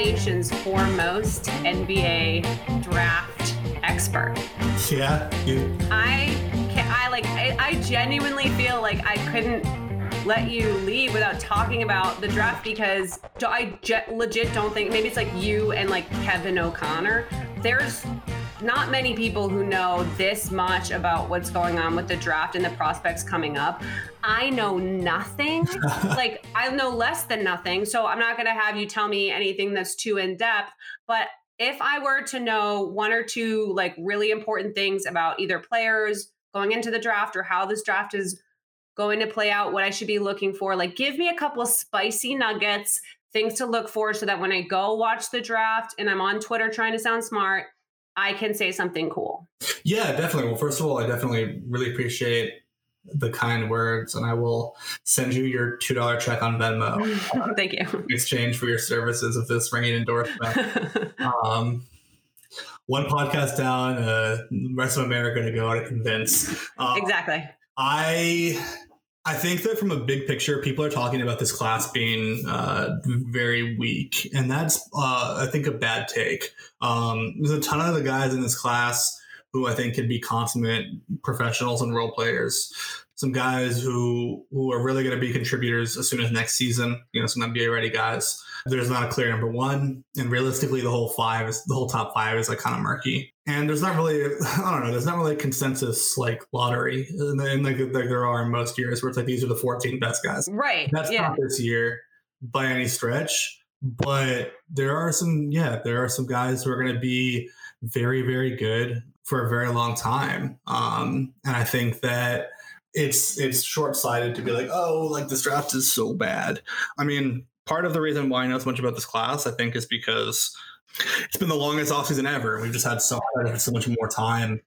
you are the nation's foremost NBA draft expert. Yeah, you. I can I like I, I genuinely feel like I couldn't let you leave without talking about the draft because I legit don't think maybe it's like you and like Kevin O'Connor. There's not many people who know this much about what's going on with the draft and the prospects coming up. I know nothing. like I know less than nothing. So I'm not going to have you tell me anything that's too in depth, but if I were to know one or two like really important things about either players going into the draft or how this draft is going to play out, what I should be looking for, like give me a couple of spicy nuggets, things to look for so that when I go watch the draft and I'm on Twitter trying to sound smart, I can say something cool. Yeah, definitely. Well, first of all, I definitely really appreciate the kind words, and I will send you your two dollar check on Venmo Thank you. in exchange for your services of this ringing endorsement. um, one podcast down, uh, the rest of America to go out and convince. Um, exactly. I I think that from a big picture, people are talking about this class being uh, very weak, and that's uh, I think a bad take. Um, there's a ton of the guys in this class who I think can be consummate professionals and role players. Some guys who who are really going to be contributors as soon as next season. You know, some NBA ready guys. There's not a clear number one, and realistically, the whole five is the whole top five is like kind of murky. And there's not really, I don't know, there's not really a consensus like lottery, and, and like, like there are in most years where it's like these are the 14 best guys. Right. That's yeah. not this year by any stretch, but there are some, yeah, there are some guys who are going to be very, very good for a very long time. Um, and I think that it's it's short sighted to be like, oh, like this draft is so bad. I mean, part of the reason why I know so much about this class, I think, is because it's been the longest offseason ever. We've just had so so much more time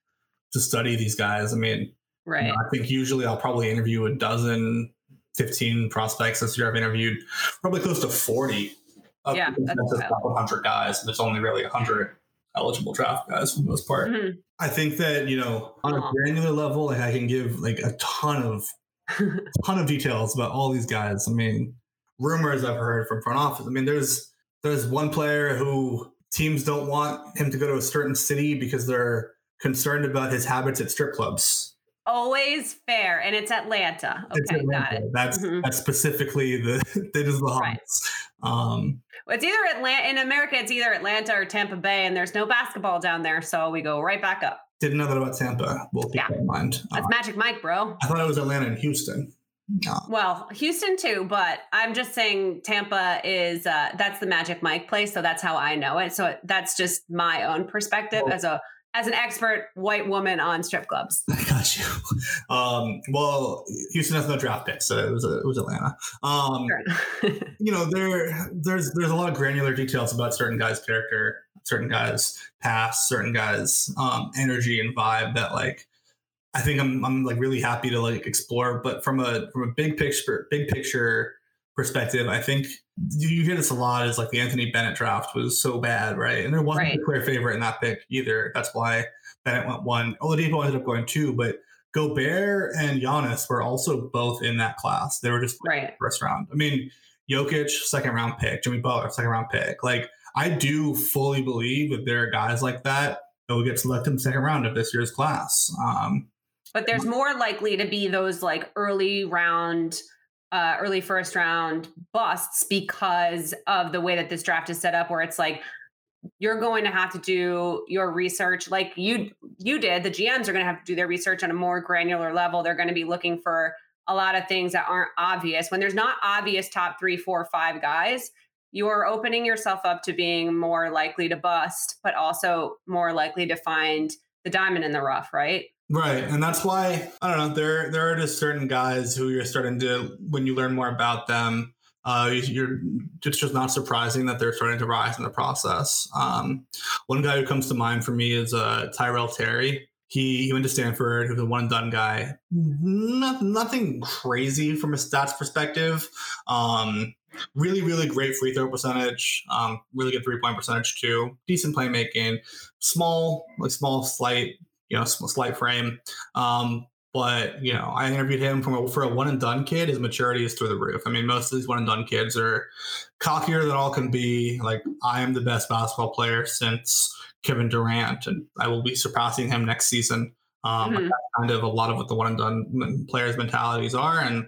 to study these guys. I mean, right. you know, I think usually I'll probably interview a dozen, 15 prospects this year. I've interviewed probably close to 40. Of Yeah, the that's consensus top 100 guys. There's only really 100 eligible draft guys for the most part. Mhm. I think that, you know, on a granular level, like I can give like a ton of ton of details about all these guys. I mean, rumors I've heard from front office. I mean, there's there's one player who teams don't want him to go to a certain city because they're concerned about his habits at strip clubs. Always fair, and it's Atlanta. Okay, It's got it. That's Mhm. that's specifically the that is the Right. Um, Well, it's either Atlanta in America. It's either Atlanta or Tampa Bay, and there's no basketball down there, so we go right back up. didn't know that about Tampa. We'll keep Yeah. that in mind. That's Uh, Magic Mike, bro. I thought it was Atlanta and Houston. Well, Houston too, but I'm just saying Tampa is uh, that's the Magic Mike place, so that's how I know it. So that's just my own perspective Well- as a as an expert white woman on strip clubs. I got you. Um, well, Houston has no draft pick, so it was it was Atlanta. Um, Sure. you know, there there's there's a lot of granular details about certain guys' character, certain guys' past, certain guys' um, energy and vibe that like I think I'm I'm like really happy to like explore. But from a from a big picture big picture perspective, I think you, hear this a lot is like the Anthony Bennett draft was so bad, right? And there wasn't Right. a clear favorite in that pick either. That's why Bennett went one. Oladipo ended up going two, but Gobert and Giannis were also both in that class. They were just right. first round. I mean, Jokic, second round pick, Jimmy Butler, second round pick. Like, I do fully believe that there are guys like that that will get selected in the second round of this year's class. Um, But there's more likely to be those like early round, uh, early first round busts because of the way that this draft is set up, where it's like you're going to have to do your research like you you did. The GMs are going to have to do their research on a more granular level. They're going to be looking for a lot of things that aren't obvious. When there's not obvious top three, four, five guys, you're opening yourself up to being more likely to bust, but also more likely to find the diamond in the rough, right? Right, and that's why I don't know. There, there are just certain guys who you're starting to, when you learn more about them, uh, you- you're it's just not surprising that they're starting to rise in the process. Um, one guy who comes to mind for me is uh, Tyrell Terry. He, he went to Stanford. He was a one and done guy. No, nothing crazy from a stats perspective. Um, really, really great free throw percentage. Um, really good three point percentage too. Decent playmaking. Small, like small, slight you know, slight frame. Um, But you know, I interviewed him from a, for a one and done kid. His maturity is through the roof. I mean, most of these one and done kids are cockier than all can be. Like I am the best basketball player since Kevin Durant, and I will be surpassing him next season. Um, Mhm. That's kind of a lot of what the one and done players' mentalities are, and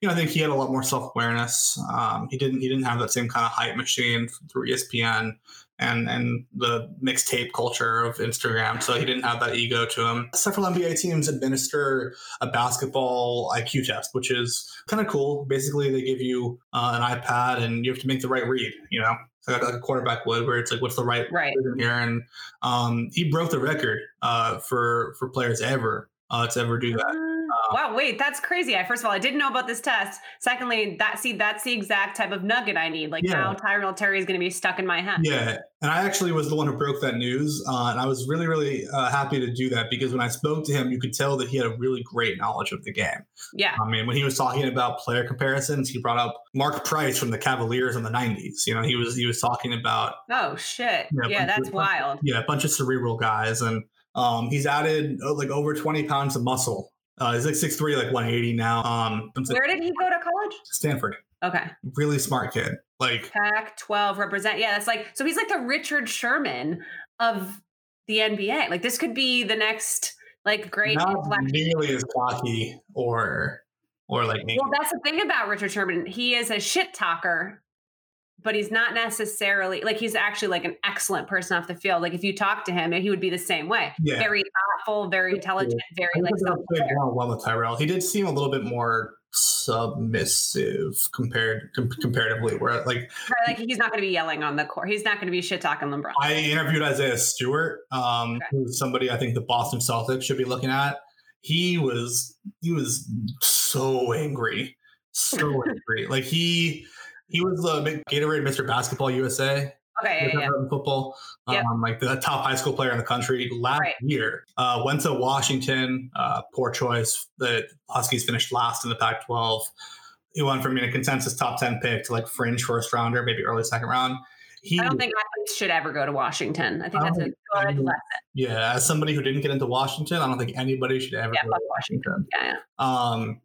you know, I think he had a lot more self awareness. Um, he didn't he didn't have that same kind of hype machine through ESPN and and the mixtape culture of Instagram. So he didn't have that ego to him. Several NBA teams administer a basketball IQ test, which is kind of cool. Basically, they give you uh, an iPad and you have to make the right read. You know, like, a quarterback would, where it's like, what's the right Right. here? And um, he broke the record uh, for for players ever uh, to ever do that. Wow, wait, that's crazy. I first of all, I didn't know about this test. Secondly, that see, that's the exact type of nugget I need. Like Yeah. now Tyrell Terry is going to be stuck in my head. Yeah, and I actually was the one who broke that news, uh, and I was really, really uh, happy to do that because when I spoke to him, you could tell that he had a really great knowledge of the game. Yeah. I mean, when he was talking about player comparisons, he brought up Mark Price from the Cavaliers in the '90s. You know, he was he was talking about Oh shit. Yeah, that's wild. yeah a bunch of cerebral guys, and um, he's added uh, like over 20 pounds of muscle. Uh, he's like 6'3", like 180 now. Um, Where did he go to college? Stanford, Okay. really smart kid. Like Pac 12 represent. Yeah, that's like, so he's like the Richard Sherman of the NBA. Like this could be the next like great not inflection. nearly as cocky or or like Well, that's the thing about Richard Sherman. He is a shit talker, but he's not necessarily like he's actually like an excellent person off the field. Like if you talk to him, he would be the same way. Yeah. Very thoughtful, very intelligent, I very like that's self a big one one with Tyrell. He did seem a little bit more submissive compared com- comparatively. Where like like he's not going to be yelling on the court. He's not going to be shit talking LeBron. I interviewed Isaiah Stewart, um, Okay. who's somebody I think the Boston Celtics should be looking at. He was he was so angry, so angry. Like he he was the Gatorade Mr. Basketball USA. okay, yeah, yeah. football, Yep. um, like the top high school player in the country last Right. year. Uh, went to Washington, uh, poor choice. The Huskies finished last in the Pac-12. He went from being a consensus top ten pick to like fringe first rounder, maybe early second round. He, I don't think athletes should ever go to Washington. I think I that's a good think- lesson. yeah, as somebody who didn't get into Washington, I don't think anybody should ever Yeah, go to Washington. Yeah, yeah. Um,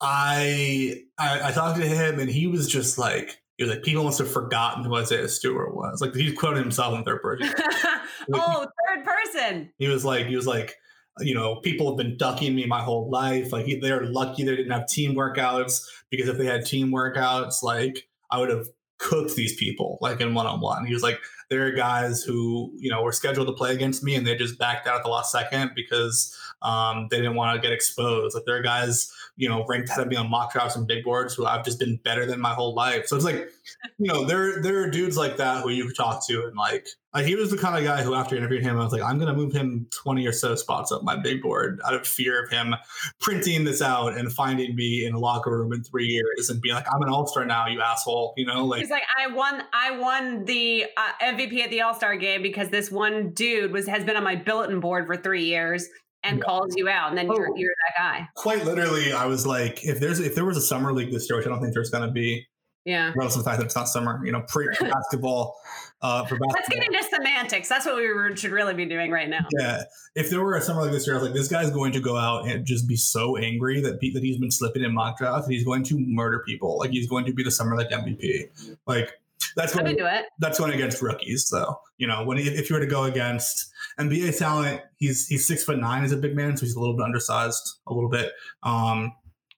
I, I I talked to him and he was just like he was like people must have forgotten who Isaiah Stewart was. Like he quoted himself in third person. oh, third person. He was like, he was like, you know, people have been ducking me my whole life. Like they're lucky they didn't have team workouts because if they had team workouts, like I would have cooked these people like in one on one. He was like, there are guys who you know were scheduled to play against me and they just backed out at the last second because um, they didn't want to get exposed. Like there are guys you know ranked ahead of me on mock drafts and big boards who I've just been better than my whole life. So it's like you know there there are dudes like that who you could talk to and like like he was the kind of guy who after interviewing him I was like I'm gonna move him 20 or so spots up my big board out of fear of him printing this out and finding me in a locker room in three years and being like I'm an all star now you asshole you know like He's like, I won. I won the uh, MVP at the All Star game because this one dude was has been on my bulletin board for three years and Yeah. calls you out, and then you're Oh. you're that guy. quite literally I was like if there's if there was a summer league this year which I don't think there's gonna be Yeah. regardless of the fact that it's not summer you know pre basketball uh for basketball Let's get into semantics. That's what we were- should really be doing right now. Yeah, if there were a summer like this year, I was like, this guy's going to go out and just be so angry that that he's been slipping in mock drafts and he's going to murder people. Like he's going to be the summer like MVP. Like that's it. that's when against rookies though. You know, when he, if you were to go against NBA talent, he's he's six foot nine as a big man, so he's a little bit undersized, a little bit. Um,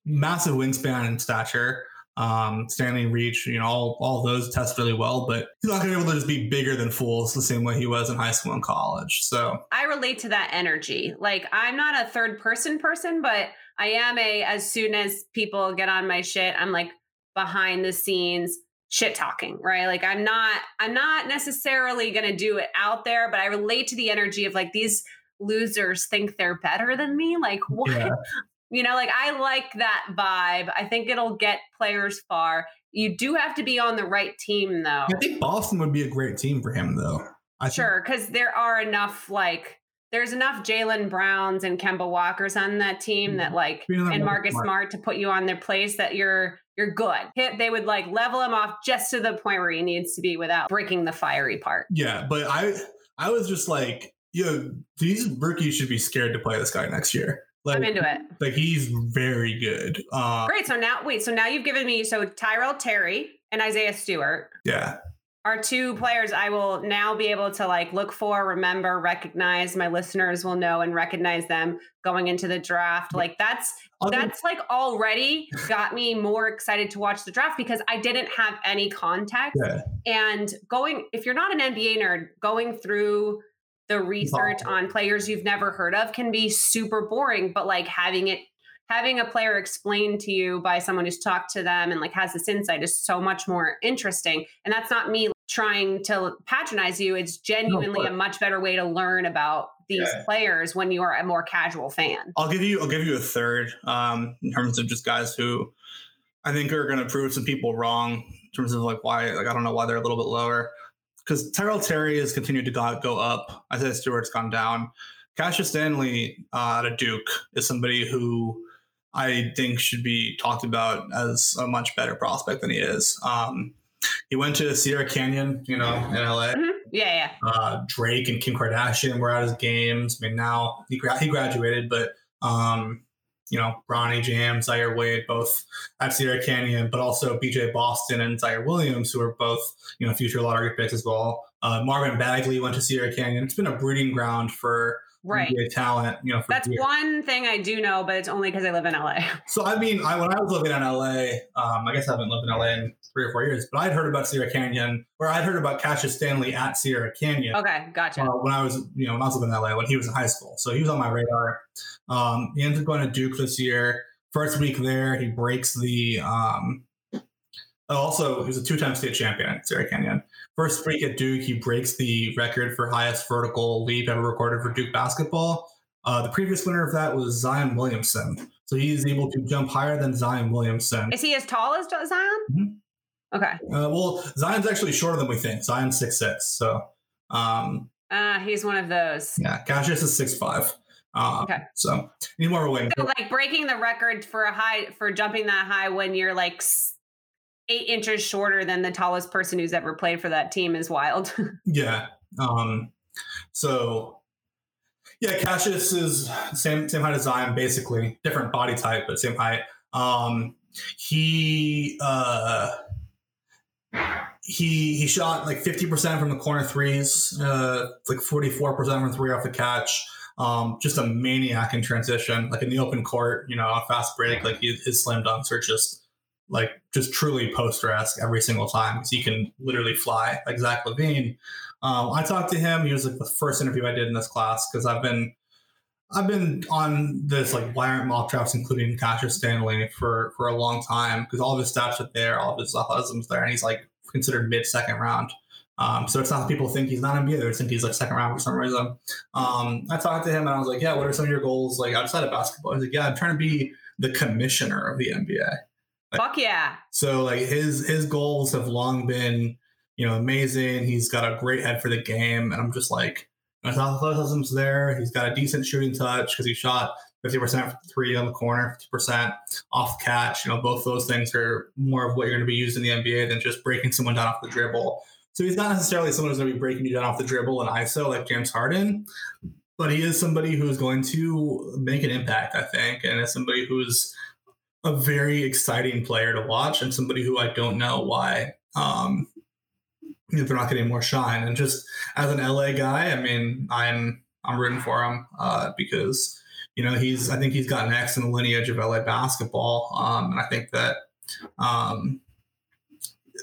massive wingspan and stature. Um, standing reach, you know, all, all those test really well, but he's not gonna be able to just be bigger than fools the same way he was in high school and college. So I relate to that energy. Like I'm not a third person person, but I am a as soon as people get on my shit, I'm like behind the scenes shit talking, right? Like I'm not I'm not necessarily going to do it out there, but I relate to the energy of like these losers think they're better than me. Like what? Yeah. You know, like I like that vibe. I think it'll get players far. You do have to be on the right team though. I think Boston would be a great team for him, though. I Sure, because there are enough like there's enough Jaylen Browns and Kemba Walkers on that team that mm-hmm. like know, that and Marcus Marcus Smart. Smart to put you on their place that you're you're good. Hit, they would like level him off just to the point where he needs to be without breaking the fiery part. Yeah, but I I was just like, yo, these rookies should be scared to play this guy next year. Like, I'm into it. like he's very good. Um, Great. So now, wait. So now you've given me so Tyrell Terry and Isaiah Stewart Yeah, are two players I will now be able to like look for, remember, recognize. My listeners will know and recognize them going into the draft. Like that's Other- that's like already got me more excited to watch the draft because I didn't have any context. yeah, And going, if you're not an NBA nerd, going through the research on players you've never heard of can be super boring, but like having it, having a player explained to you by someone who's talked to them and like has this insight is so much more interesting. And that's not me trying to patronize you. It's genuinely a much better way to learn about these Yeah. players when you are a more casual fan. I'll give you I'll give you a third um, in terms of just guys who I think are going to prove some people wrong in terms of like why like I don't know why they're a little bit lower because Tyrell Terry has continued to go, go up. Isaiah Stewart's gone down. Cassius Stanley uh, out of Duke is somebody who I think should be talked about as a much better prospect than he is. Um, he went to Sierra Canyon, you know, in LA Mhm. Yeah, yeah. uh, Drake and Kim Kardashian were at his games. I mean, now he, gra- he graduated, but um, you know, Bronny James, Zaire Wade, both at Sierra Canyon, but also BJ Boston and Ziaire Williams, who are both you know future lottery picks as well. Uh, Marvin Bagley went to Sierra Canyon. It's been a breeding ground for Right. Talent. You know, for That's one thing I do know, but it's only because I live in LA. So I mean, I, when I was living in LA, um, I guess I haven't lived in LA in three or four years, but I'd heard about Sierra Canyon, or I'd heard about Cassius Stanley at Sierra Canyon. Okay, gotcha. uh, when I was, you know, when I was living in LA when he was in high school. So he was on my radar. Um, he ends up going to Duke this year. First week there, he breaks the. Um, oh, also, he was a two-time state champion at Sierra Canyon. First week at Duke, he breaks the record for highest vertical leap ever recorded for Duke basketball. Uh, the previous winner of that was Zion Williamson. So he's able to jump higher than Zion Williamson. Is he as tall as Zion? Mhm. Okay. Uh, well, Zion's actually shorter than we think. Zion's six six. So um, Uh, he's one of those. Yeah, Cassius is six five. Um, Okay. So need more of a wing. So, like breaking the record for a high for jumping that high when you're like eight inches shorter than the tallest person who's ever played for that team is wild. Yeah. Um, so yeah, Cassius is same same height as Zion, basically different body type, but same height. Um, he uh, he he shot like fifty percent from the corner threes, uh, like forty four percent from three off the catch. Um, just a maniac in transition, like in the open court, you know, on fast break, like his slam dunks are just like just truly poster esque every single time because he can literally fly like Zach LaVine. Um, I talked to him. He was like the first interview I did in this class because I've been I've been on this like why aren't mock drafts including Cassius Stanley for for a long time because all of his stats are there, all of his athleticism's there, and he's like considered mid second round. Um, so it's not that people think he's not NBA; they think he's like second round for some reason. Um, I talked to him and I was like, "Yeah, what are some of your goals like outside of basketball?" He's like, "Yeah, I'm trying to be the commissioner of the NBA." Fuck yeah. So like his his goals have long been, you know, amazing. He's got a great head for the game, and I'm just like, athleticism's there. He's got a decent shooting touch because he shot 50% from three on the corner, 50% off catch. You know, both those things are more of what you're going to be used in the NBA than just breaking someone down off the dribble. So he's not necessarily someone who's going to be breaking you down off the dribble and ISO like James Harden, but he is somebody who's going to make an impact, I think, and is somebody who's a very exciting player to watch and somebody who I don't know why um, they're not getting more shine. And just as an LA guy, I mean, I'm I'm rooting for him uh, because you know he's I think he's got an X in the lineage of LA basketball, um, and I think that um,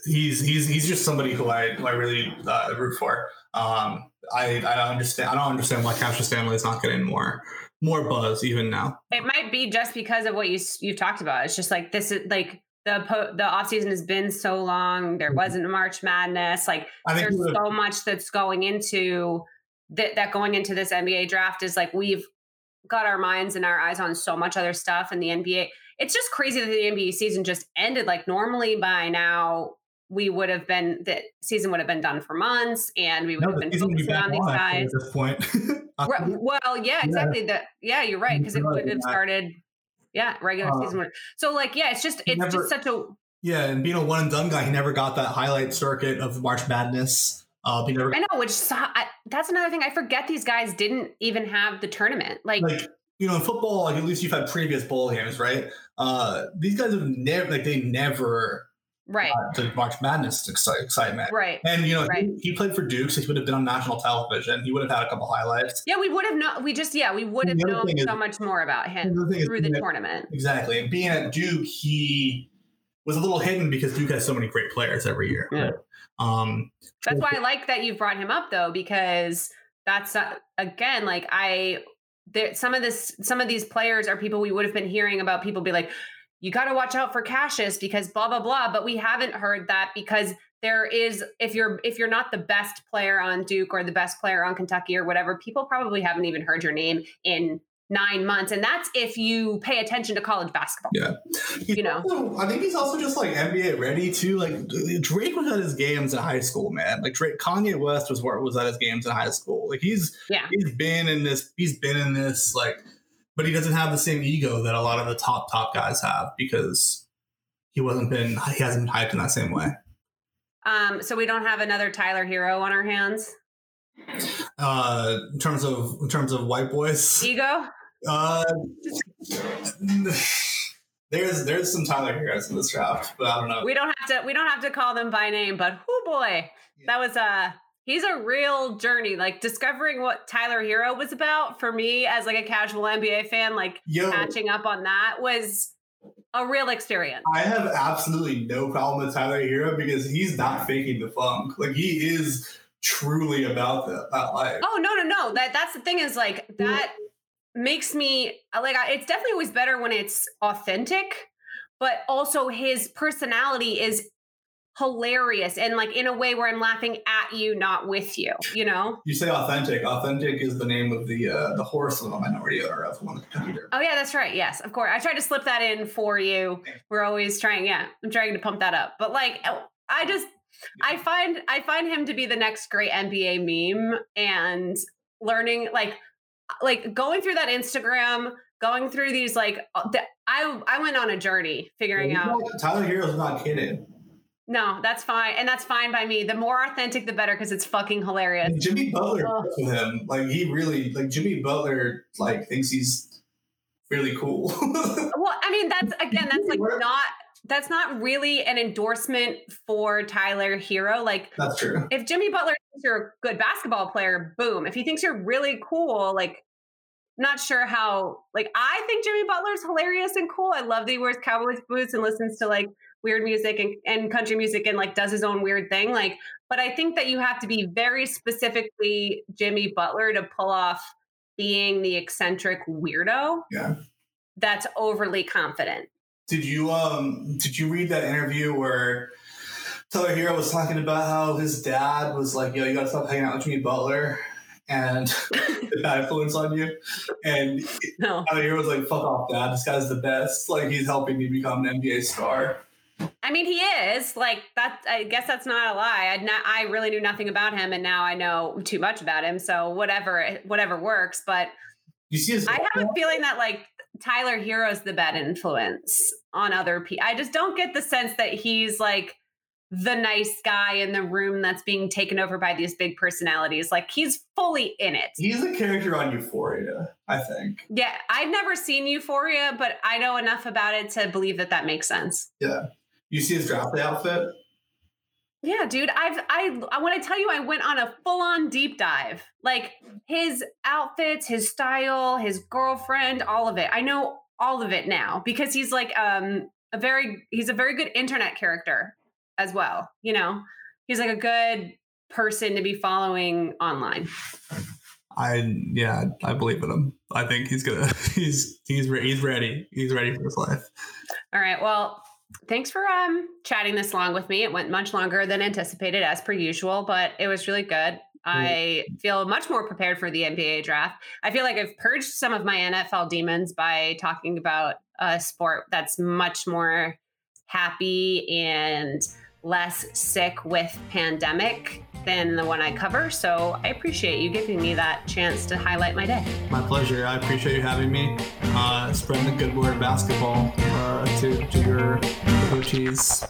he's he's he's just somebody who I who I really uh, root for. Um, I I understand I don't understand why Cassius Stanley is not getting more more buzz even now. It might be just because of what you you've talked about. It's just like this is like the po- the off season has been so long. There mm-hmm. wasn't a March Madness. Like there's so much that's going into that that going into this NBA draft is like we've got our minds and our eyes on so much other stuff and the NBA. It's just crazy that the NBA season just ended. Like normally by now we would have been the season would have been done for months and we would No, have been would be focusing on these guys. at this point. Right, well, yeah, exactly. That yeah, you're right because it would have started. Yeah, regular Uh, season. So like, yeah, it's just it's never- just such a Yeah, and being a one and done guy, he never got that highlight circuit of March Madness. Uh, he never I know, which I, that's another thing. I forget these guys didn't even have the tournament. Like, like you know, in football, like at least you've had previous bowl games, right? Uh, these guys have never, like, they never Right. got to March Madness excitement. Right. And you know, Right. he, he played for Duke, so he would have been on national television. He would have had a couple highlights. Yeah, we would have known. We just, yeah, we would have known thing is- so much more about him The other thing is through the tournament. Exactly. And being at Duke, he was a little hidden because Duke has so many great players every year. Yeah. Um, That's why I like that you've brought him up though, because that's uh, again like I there some of this some of these players are people we would have been hearing about. People be like, you got to watch out for Cassius because blah blah blah. But we haven't heard that because there is if you're if you're not the best player on Duke or the best player on Kentucky or whatever, people probably haven't even heard your name in nine months, and that's if you pay attention to college basketball. Yeah. You know. Also- I think he's also just like NBA ready too. Like Drake was at his games in high school, man. Like Drake, Kanye West was where was at his games in high school. Like he's Yeah. he's been in this. He's been in this. Like, but he doesn't have the same ego that a lot of the top top guys have because he wasn't been he hasn't been hyped in that same way. Um, so we don't have another Tyler Herro on our hands. Uh, in terms of in terms of white boys, Ego. uh, there's there's some Tyler Herros in this draft, but I don't know. we don't have to we don't have to call them by name but oh boy that was a he's a real journey like discovering what tyler herro was about for me as like a casual nba fan like Yo, catching up on that was a real experience I have absolutely no problem with Tyler Herro because he's not faking the funk. Like he is truly about that, that life. oh no no no that that's the thing is like that makes me like it's definitely always better when it's authentic but also his personality is hilarious and like in a way where i'm laughing at you not with you you know You say authentic. Authentic is the name of the uh, the horse of the minority owner of one the Kentucky Oh yeah, that's right. Yes, of course. I tried to slip that in for you. We're always trying. Yeah, I'm trying to pump that up. But like, oh, I just, I find, I find him to be the next great NBA meme, and learning like, like going through that Instagram, going through these like, uh, the, I, I went on a journey figuring out. Tyler Herro's not kidding. No, that's fine, and that's fine by me. The more authentic, the better, because it's fucking hilarious. And Jimmy Butler Oh. with him. Like he really like Jimmy Butler like thinks he's really cool. Well, I mean, that's again, that's like not. That's not really an endorsement for Tyler Herro. Like, That's true. if Jimmy Butler thinks you're a good basketball player, boom. If he thinks you're really cool, like, not sure how. Like, I think Jimmy Butler's hilarious and cool. I love that he wears Cowboys boots and listens to like weird music and, and country music and like does his own weird thing. Like, but I think that you have to be very specifically Jimmy Butler to pull off being the eccentric weirdo. Yeah. That's overly confident. Did you um did you read that interview where Tyler Herro was talking about how his dad was like, yo, you gotta stop hanging out with Jimmy Butler and the bad influence on you. And No. Tyler Herro was like, fuck off, dad. This guy's the best. Like he's helping me become an NBA star. I mean, he is like that. I guess that's not a lie. I not, I really knew nothing about him, and now I know too much about him. So whatever, whatever works. But You see his I have a feeling that like Tyler Herro's the bad influence on other people. I just don't get the sense that he's like the nice guy in the room that's being taken over by these big personalities. Like he's fully in it. he's a character on Euphoria, I think. Yeah, I've never seen Euphoria, but I know enough about it to believe that that makes sense. Yeah. You see his draft day outfit? Yeah, dude, I've I I want to tell you I went on a full-on deep dive. Like his outfits, his style, his girlfriend, all of it. I know all of it now because he's like um a very he's a very good internet character as well, you know. He's like a good person to be following online. I yeah, I believe in him. I think he's gonna he's he's re- he's ready. He's ready for his life. All right. Well, thanks for um chatting this long with me. It went much longer than anticipated as per usual, but it was really good. I feel much more prepared for the NBA draft. I feel like I've purged some of my NFL demons by talking about a sport that's much more happy and less sick with pandemic than the one I cover. So I appreciate you giving me that chance to highlight my day. My pleasure. I appreciate you having me. Uh, spreading the good word basketball uh, to to your coaches.